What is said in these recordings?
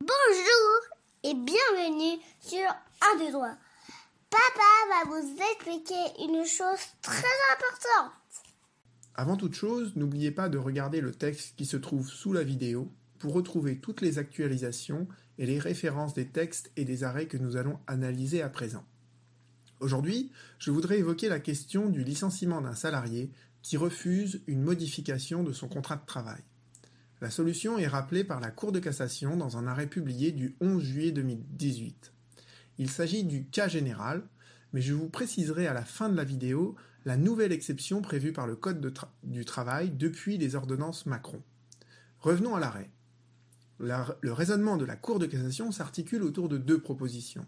Bonjour et bienvenue sur Un deux droits. Papa va vous expliquer une chose très importante. Avant toute chose, n'oubliez pas de regarder le texte qui se trouve sous la vidéo pour retrouver toutes les actualisations et les références des textes et des arrêts que nous allons analyser à présent. Aujourd'hui, je voudrais évoquer la question du licenciement d'un salarié qui refuse une modification de son contrat de travail. La solution est rappelée par la Cour de cassation dans un arrêt publié du 11 juillet 2018. Il s'agit du cas général, mais je vous préciserai à la fin de la vidéo la nouvelle exception prévue par le Code du travail depuis les ordonnances Macron. Revenons à l'arrêt. le raisonnement de la Cour de cassation s'articule autour de deux propositions.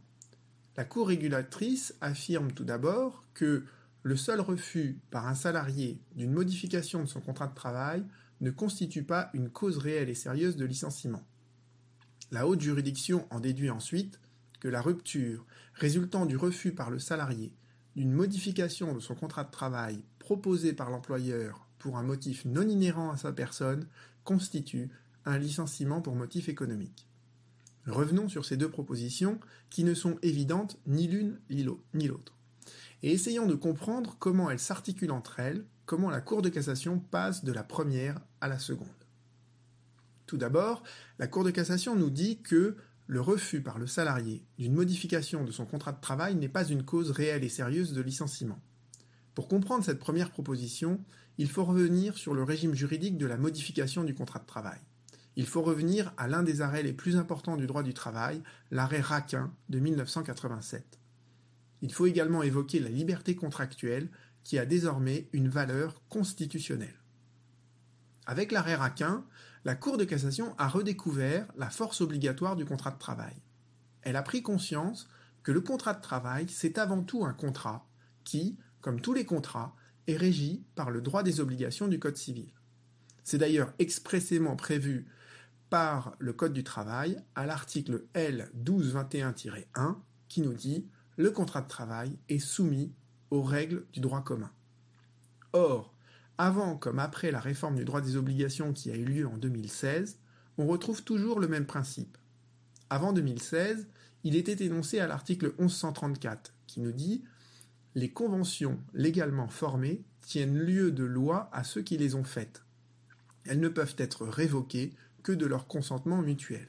La Cour régulatrice affirme tout d'abord que le seul refus par un salarié d'une modification de son contrat de travail ne constitue pas une cause réelle et sérieuse de licenciement. La haute juridiction en déduit ensuite que la rupture résultant du refus par le salarié d'une modification de son contrat de travail proposé par l'employeur pour un motif non inhérent à sa personne constitue un licenciement pour motif économique. Revenons sur ces deux propositions qui ne sont évidentes ni l'une ni l'autre. Et essayons de comprendre comment elles s'articulent entre elles comment la Cour de cassation passe de la première à la seconde. Tout d'abord, la Cour de cassation nous dit que le refus par le salarié d'une modification de son contrat de travail n'est pas une cause réelle et sérieuse de licenciement. Pour comprendre cette première proposition, il faut revenir sur le régime juridique de la modification du contrat de travail. Il faut revenir à l'un des arrêts les plus importants du droit du travail, l'arrêt Raquin de 1987. Il faut également évoquer la liberté contractuelle qui a désormais une valeur constitutionnelle. Avec l'arrêt Raquin, la Cour de cassation a redécouvert la force obligatoire du contrat de travail. Elle a pris conscience que le contrat de travail, c'est avant tout un contrat qui, comme tous les contrats, est régi par le droit des obligations du Code civil. C'est d'ailleurs expressément prévu par le Code du travail à l'article L 1221-1 qui nous dit le contrat de travail est soumis aux règles du droit commun. Or, avant comme après la réforme du droit des obligations qui a eu lieu en 2016, on retrouve toujours le même principe. Avant 2016, il était énoncé à l'article 1134 qui nous dit Les conventions légalement formées tiennent lieu de loi à ceux qui les ont faites. Elles ne peuvent être révoquées que de leur consentement mutuel.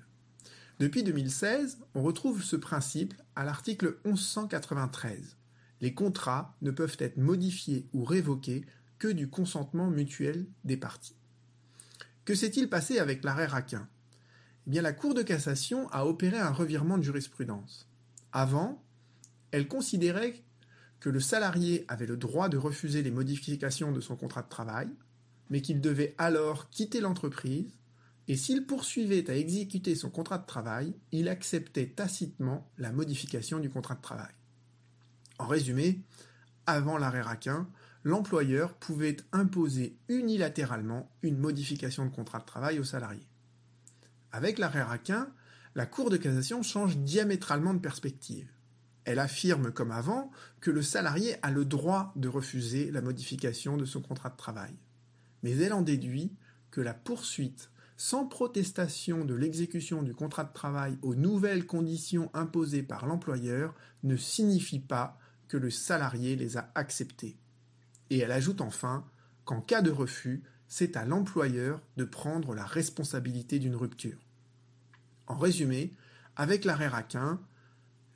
Depuis 2016, on retrouve ce principe à l'article 1193 les contrats ne peuvent être modifiés ou révoqués que du consentement mutuel des parties. Que s'est-il passé avec l'arrêt Raquin eh la Cour de cassation a opéré un revirement de jurisprudence. Avant, elle considérait que le salarié avait le droit de refuser les modifications de son contrat de travail, mais qu'il devait alors quitter l'entreprise, et s'il poursuivait à exécuter son contrat de travail, il acceptait tacitement la modification du contrat de travail. En résumé, avant l'arrêt Raquin, l'employeur pouvait imposer unilatéralement une modification de contrat de travail au salarié. Avec l'arrêt Raquin, la Cour de cassation change diamétralement de perspective. Elle affirme comme avant que le salarié a le droit de refuser la modification de son contrat de travail. Mais elle en déduit que la poursuite sans protestation de l'exécution du contrat de travail aux nouvelles conditions imposées par l'employeur ne signifie pas le salarié les a acceptés. Et elle ajoute enfin qu'en cas de refus, c'est à l'employeur de prendre la responsabilité d'une rupture. En résumé, avec l'arrêt Raquin,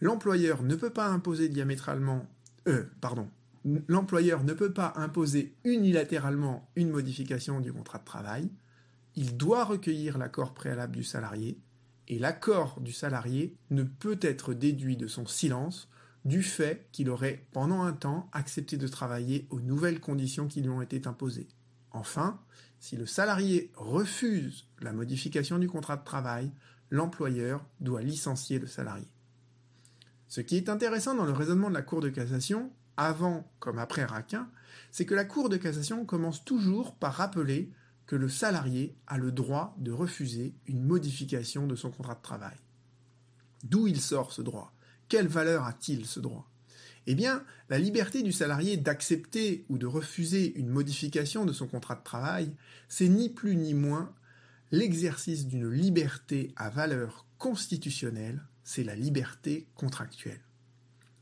l'employeur ne peut pas imposer diamétralement euh, pardon, l'employeur ne peut pas imposer unilatéralement une modification du contrat de travail, il doit recueillir l'accord préalable du salarié, et l'accord du salarié ne peut être déduit de son silence du fait qu'il aurait pendant un temps accepté de travailler aux nouvelles conditions qui lui ont été imposées. Enfin, si le salarié refuse la modification du contrat de travail, l'employeur doit licencier le salarié. Ce qui est intéressant dans le raisonnement de la Cour de cassation, avant comme après Raquin, c'est que la Cour de cassation commence toujours par rappeler que le salarié a le droit de refuser une modification de son contrat de travail. D'où il sort ce droit? Quelle valeur a-t-il ce droit? Eh bien, la liberté du salarié d'accepter ou de refuser une modification de son contrat de travail, c'est ni plus ni moins l'exercice d'une liberté à valeur constitutionnelle, c'est la liberté contractuelle.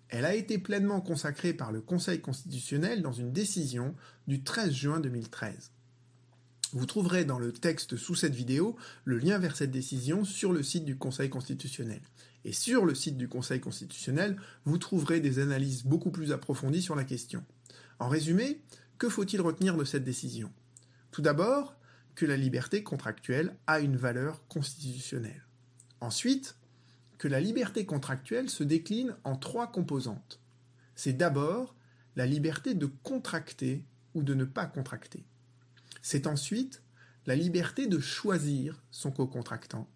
Elle a été pleinement consacrée par le Conseil constitutionnel dans une décision du 13 juin 2013. Vous trouverez dans le texte sous cette vidéo le lien vers cette décision sur le site du Conseil constitutionnel. Et sur le site du Conseil constitutionnel, vous trouverez des analyses beaucoup plus approfondies sur la question. En résumé, que faut-il retenir de cette décision? Tout d'abord, que la liberté contractuelle a une valeur constitutionnelle. Ensuite, que la liberté contractuelle se décline en trois composantes. C'est d'abord la liberté de contracter ou de ne pas contracter. C'est ensuite la liberté de choisir son co-contractant.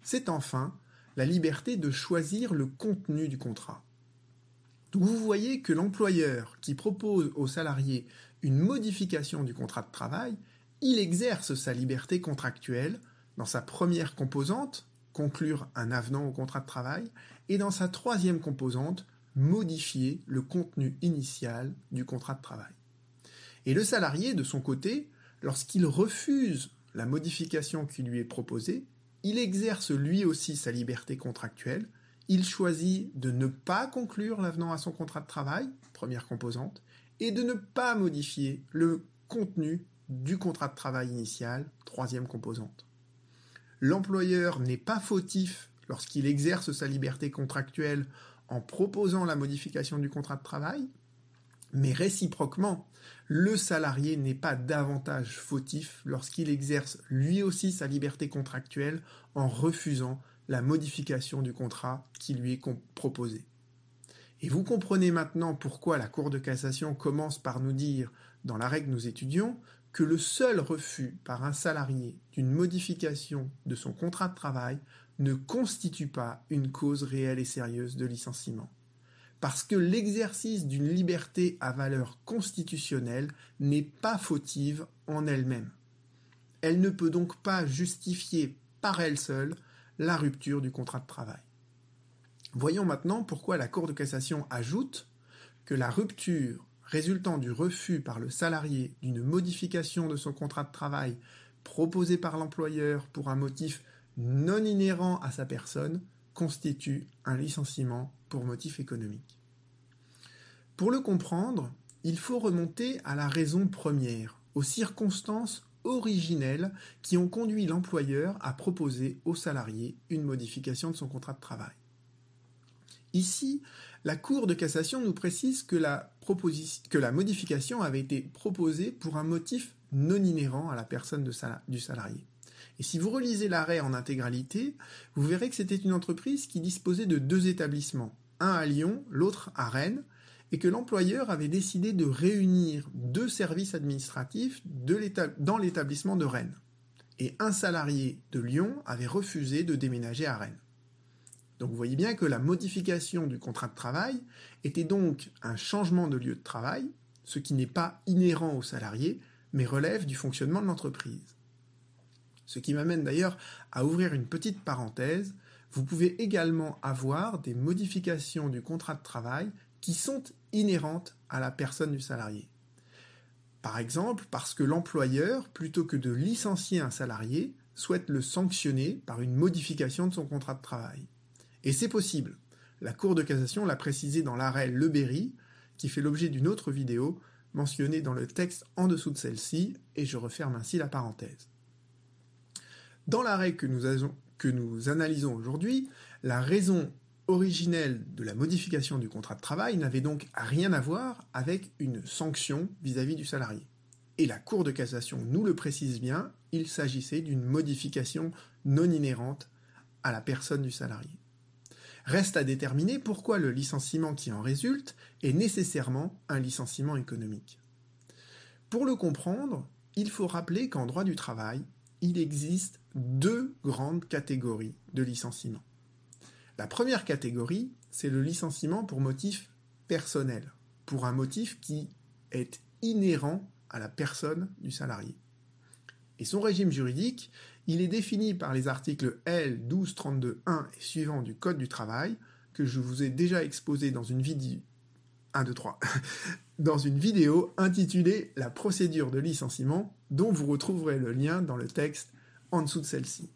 C'est enfin la liberté de choisir le contenu du contrat. Vous voyez que l'employeur qui propose au salarié une modification du contrat de travail, il exerce sa liberté contractuelle dans sa première composante, conclure un avenant au contrat de travail, et dans sa troisième composante, modifier le contenu initial du contrat de travail. Et le salarié, de son côté, lorsqu'il refuse la modification qui lui est proposée, il exerce lui aussi sa liberté contractuelle, il choisit de ne pas conclure l'avenant à son contrat de travail, première composante, et de ne pas modifier le contenu du contrat de travail initial, troisième composante. L'employeur n'est pas fautif lorsqu'il exerce sa liberté contractuelle en proposant la modification du contrat de travail, mais réciproquement, le salarié n'est pas davantage fautif lorsqu'il exerce lui aussi sa liberté contractuelle en refusant la modification du contrat qui lui est proposé. Et vous comprenez maintenant pourquoi la Cour de cassation commence par nous dire, dans l'arrêt que nous étudions, que le seul refus par un salarié d'une modification de son contrat de travail ne constitue pas une cause réelle et sérieuse de licenciement. Parce que l'exercice d'une liberté à valeur constitutionnelle n'est pas fautive en elle-même. Elle ne peut donc pas justifier par elle seule la rupture du contrat de travail. Voyons maintenant pourquoi la Cour de cassation ajoute que la rupture résultant du refus par le salarié d'une modification de son contrat de travail proposé par l'employeur pour un motif non inhérent à sa personne constitue un licenciement pour motif économique. Pour le comprendre, il faut remonter à la raison première, aux circonstances originelles qui ont conduit l'employeur à proposer au salarié une modification de son contrat de travail. Ici, la Cour de cassation nous précise que la, que la modification avait été proposée pour un motif non inhérent à la personne du salarié. Et si vous relisez l'arrêt en intégralité, vous verrez que c'était une entreprise qui disposait de deux établissements, un à Lyon, l'autre à Rennes, et que l'employeur avait décidé de réunir deux services administratifs dans l'établissement de Rennes. Et un salarié de Lyon avait refusé de déménager à Rennes. Donc vous voyez bien que la modification du contrat de travail était donc un changement de lieu de travail, ce qui n'est pas inhérent au salarié, mais relève du fonctionnement de l'entreprise. Ce qui m'amène d'ailleurs à ouvrir une petite parenthèse, vous pouvez également avoir des modifications du contrat de travail qui sont inhérentes à la personne du salarié. Par exemple, parce que l'employeur, plutôt que de licencier un salarié, souhaite le sanctionner par une modification de son contrat de travail. Et c'est possible. La Cour de cassation l'a précisé dans l'arrêt Le Berry, qui fait l'objet d'une autre vidéo mentionnée dans le texte en dessous de celle-ci, et je referme ainsi la parenthèse. Dans l'arrêt que nous, analysons aujourd'hui, la raison originelle de la modification du contrat de travail n'avait donc rien à voir avec une sanction vis-à-vis -vis du salarié. Et la Cour de cassation nous le précise bien, il s'agissait d'une modification non inhérente à la personne du salarié. Reste à déterminer pourquoi le licenciement qui en résulte est nécessairement un licenciement économique. Pour le comprendre, il faut rappeler qu'en droit du travail, il existe deux grandes catégories de licenciement. La première catégorie, c'est le licenciement pour motif personnel, pour un motif qui est inhérent à la personne du salarié. Et son régime juridique, il est défini par les articles L 1232.1 et suivants du Code du travail, que je vous ai déjà exposé dans une vidéo 1, 2, 3, dans une vidéo intitulée La procédure de licenciement, dont vous retrouverez le lien dans le texte en dessous de celle-ci.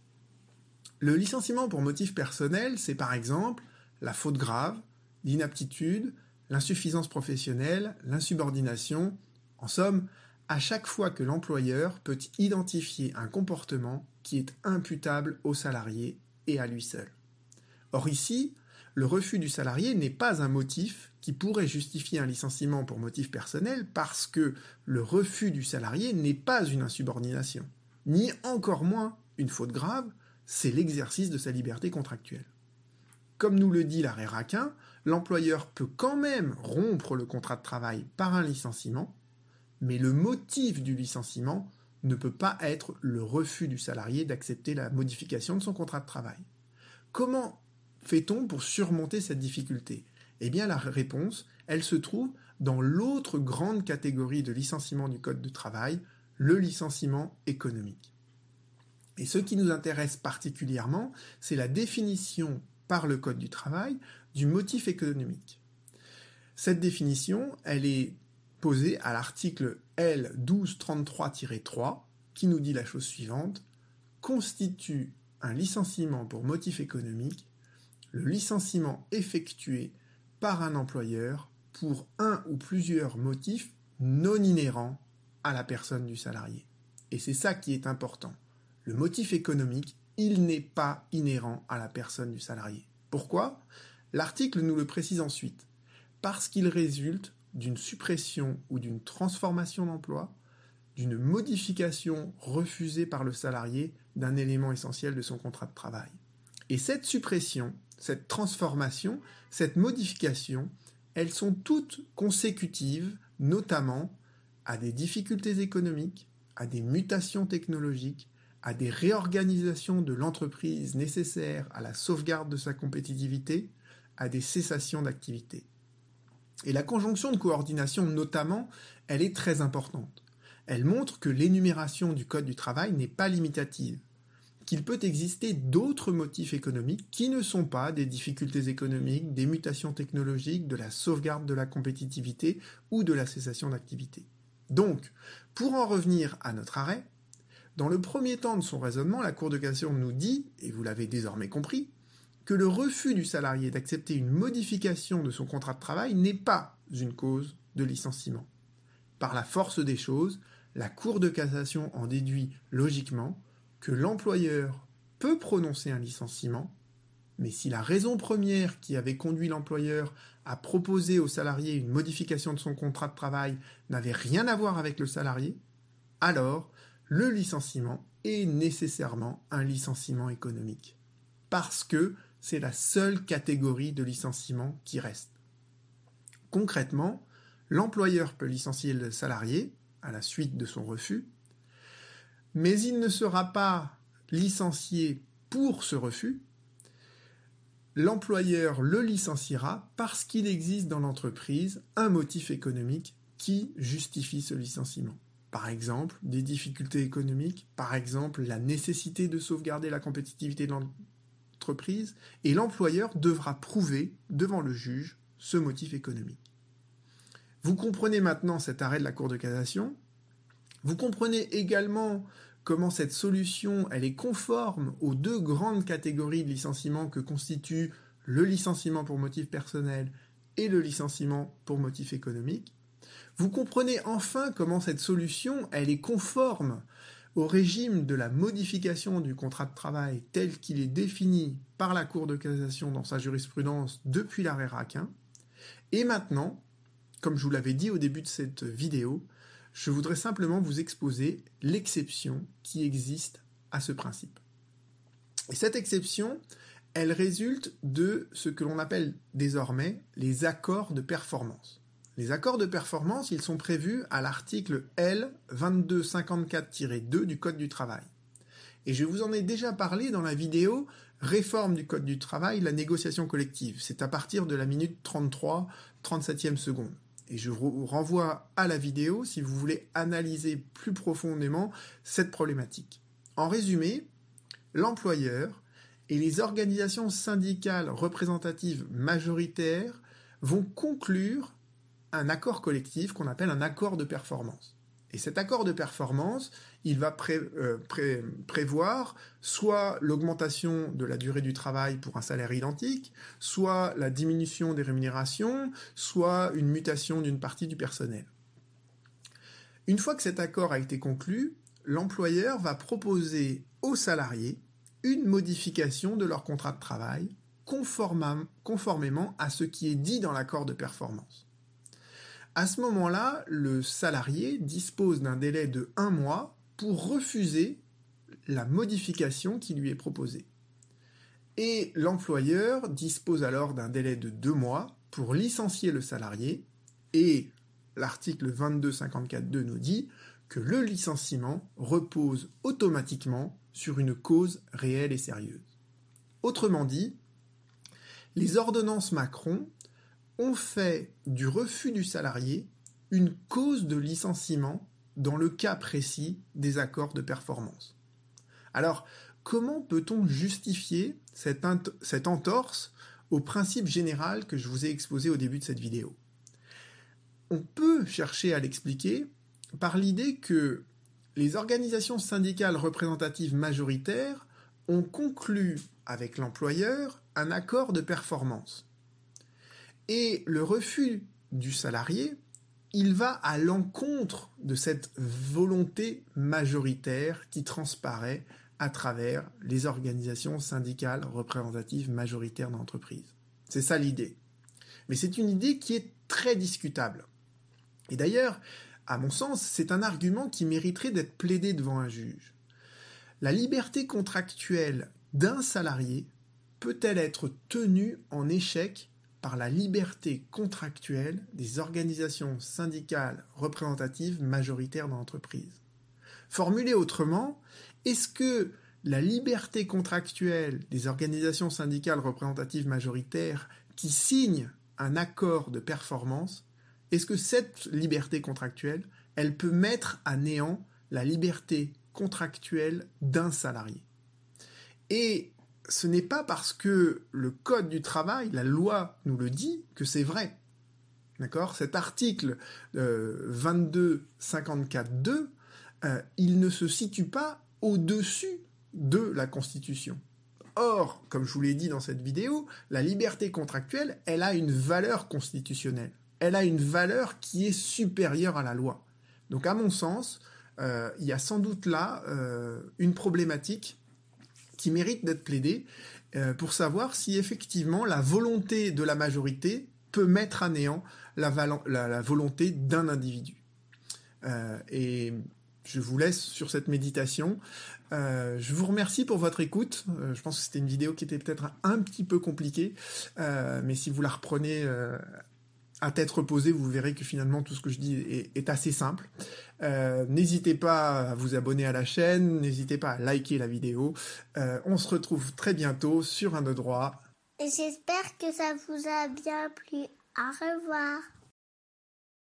Le licenciement pour motif personnel, c'est par exemple la faute grave, l'inaptitude, l'insuffisance professionnelle, l'insubordination, en somme, à chaque fois que l'employeur peut identifier un comportement qui est imputable au salarié et à lui seul. Or ici, le refus du salarié n'est pas un motif qui pourrait justifier un licenciement pour motif personnel parce que le refus du salarié n'est pas une insubordination, ni encore moins une faute grave, c'est l'exercice de sa liberté contractuelle. Comme nous le dit l'arrêt Raquin, l'employeur peut quand même rompre le contrat de travail par un licenciement, mais le motif du licenciement ne peut pas être le refus du salarié d'accepter la modification de son contrat de travail. Comment fait-on pour surmonter cette difficulté? Eh bien la réponse, elle se trouve dans l'autre grande catégorie de licenciement du Code du travail, le licenciement économique. Et ce qui nous intéresse particulièrement, c'est la définition par le Code du travail du motif économique. Cette définition, elle est posée à l'article L 1233-3 qui nous dit la chose suivante constitue un licenciement pour motif économique le licenciement effectué par un employeur pour un ou plusieurs motifs non inhérents la personne du salarié. Et c'est ça qui est important. Le motif économique, il n'est pas inhérent à la personne du salarié. Pourquoi? L'article nous le précise ensuite. Parce qu'il résulte d'une suppression ou d'une transformation d'emploi, d'une modification refusée par le salarié d'un élément essentiel de son contrat de travail. Et cette suppression, cette transformation, cette modification, elles sont toutes consécutives, notamment à des difficultés économiques, à des mutations technologiques, à des réorganisations de l'entreprise nécessaires à la sauvegarde de sa compétitivité, à des cessations d'activité. Et la conjonction de coordination notamment, elle est très importante. Elle montre que l'énumération du Code du travail n'est pas limitative, qu'il peut exister d'autres motifs économiques qui ne sont pas des difficultés économiques, des mutations technologiques, de la sauvegarde de la compétitivité ou de la cessation d'activité. Donc, pour en revenir à notre arrêt, dans le premier temps de son raisonnement, la Cour de cassation nous dit, et vous l'avez désormais compris, que le refus du salarié d'accepter une modification de son contrat de travail n'est pas une cause de licenciement. Par la force des choses, la Cour de cassation en déduit logiquement que l'employeur peut prononcer un licenciement, mais si la raison première qui avait conduit l'employeur à proposer au salarié une modification de son contrat de travail n'avait rien à voir avec le salarié, alors le licenciement est nécessairement un licenciement économique. Parce que c'est la seule catégorie de licenciement qui reste. Concrètement, l'employeur peut licencier le salarié à la suite de son refus, mais il ne sera pas licencié pour ce refus. L'employeur le licenciera parce qu'il existe dans l'entreprise un motif économique qui justifie ce licenciement. Par exemple, des difficultés économiques, par exemple, la nécessité de sauvegarder la compétitivité de l'entreprise, et l'employeur devra prouver devant le juge ce motif économique. Vous comprenez maintenant cet arrêt de la Cour de cassation. Vous comprenez également comment cette solution elle est conforme aux deux grandes catégories de licenciement que constituent le licenciement pour motif personnel et le licenciement pour motif économique. Vous comprenez enfin comment cette solution, elle est conforme au régime de la modification du contrat de travail tel qu'il est défini par la Cour de cassation dans sa jurisprudence depuis l'arrêt Raquin. Et maintenant, comme je vous l'avais dit au début de cette vidéo, je voudrais simplement vous exposer l'exception qui existe à ce principe. Et cette exception, elle résulte de ce que l'on appelle désormais les accords de performance. Les accords de performance, ils sont prévus à l'article L 2254-2 du Code du travail. Et je vous en ai déjà parlé dans la vidéo Réforme du Code du travail, la négociation collective. C'est à partir de la minute 33, 37e seconde. Et je vous renvoie à la vidéo si vous voulez analyser plus profondément cette problématique. En résumé, l'employeur et les organisations syndicales représentatives majoritaires vont conclure un accord collectif qu'on appelle un accord de performance. Et cet accord de performance, il va prévoir soit l'augmentation de la durée du travail pour un salaire identique, soit la diminution des rémunérations, soit une mutation d'une partie du personnel. Une fois que cet accord a été conclu, l'employeur va proposer aux salariés une modification de leur contrat de travail conformément à ce qui est dit dans l'accord de performance. À ce moment-là, le salarié dispose d'un délai de un mois pour refuser la modification qui lui est proposée. Et l'employeur dispose alors d'un délai de deux mois pour licencier le salarié et l'article 2254.2 nous dit que le licenciement repose automatiquement sur une cause réelle et sérieuse. Autrement dit, les ordonnances Macron ont fait du refus du salarié une cause de licenciement dans le cas précis des accords de performance. Alors, comment peut-on justifier cette, cette, entorse au principe général que je vous ai exposé au début de cette vidéo? On peut chercher à l'expliquer par l'idée que les organisations syndicales représentatives majoritaires ont conclu avec l'employeur un accord de performance. Et le refus du salarié, il va à l'encontre de cette volonté majoritaire qui transparaît à travers les organisations syndicales représentatives majoritaires d'entreprise. C'est ça l'idée. Mais c'est une idée qui est très discutable. Et d'ailleurs, à mon sens, c'est un argument qui mériterait d'être plaidé devant un juge. La liberté contractuelle d'un salarié peut-elle être tenue en échec par la liberté contractuelle des organisations syndicales représentatives majoritaires dans l'entreprise Formulé autrement, est-ce que la liberté contractuelle des organisations syndicales représentatives majoritaires qui signent un accord de performance est-ce que cette liberté contractuelle, elle peut mettre à néant la liberté contractuelle d'un salarié? Et ce n'est pas parce que le Code du travail, la loi nous le dit, que c'est vrai. D'accord? Cet article euh, 2254.2, euh, il ne se situe pas au-dessus de la Constitution. Or, comme je vous l'ai dit dans cette vidéo, la liberté contractuelle, elle a une valeur constitutionnelle elle a une valeur qui est supérieure à la loi. Donc à mon sens, euh, il y a sans doute là euh, une problématique qui mérite d'être plaidée euh, pour savoir si effectivement la volonté de la majorité peut mettre à néant la, la volonté d'un individu. et je vous laisse sur cette méditation. je vous remercie pour votre écoute. je pense que c'était une vidéo qui était peut-être un, petit peu compliquée, mais si vous la reprenez à tête reposée, vous verrez que finalement tout ce que je dis est, assez simple. Euh, n'hésitez pas à vous abonner à la chaîne, n'hésitez pas à liker la vidéo. Euh, on se retrouve très bientôt sur un de droit. J'espère que ça vous a bien plu. Au revoir.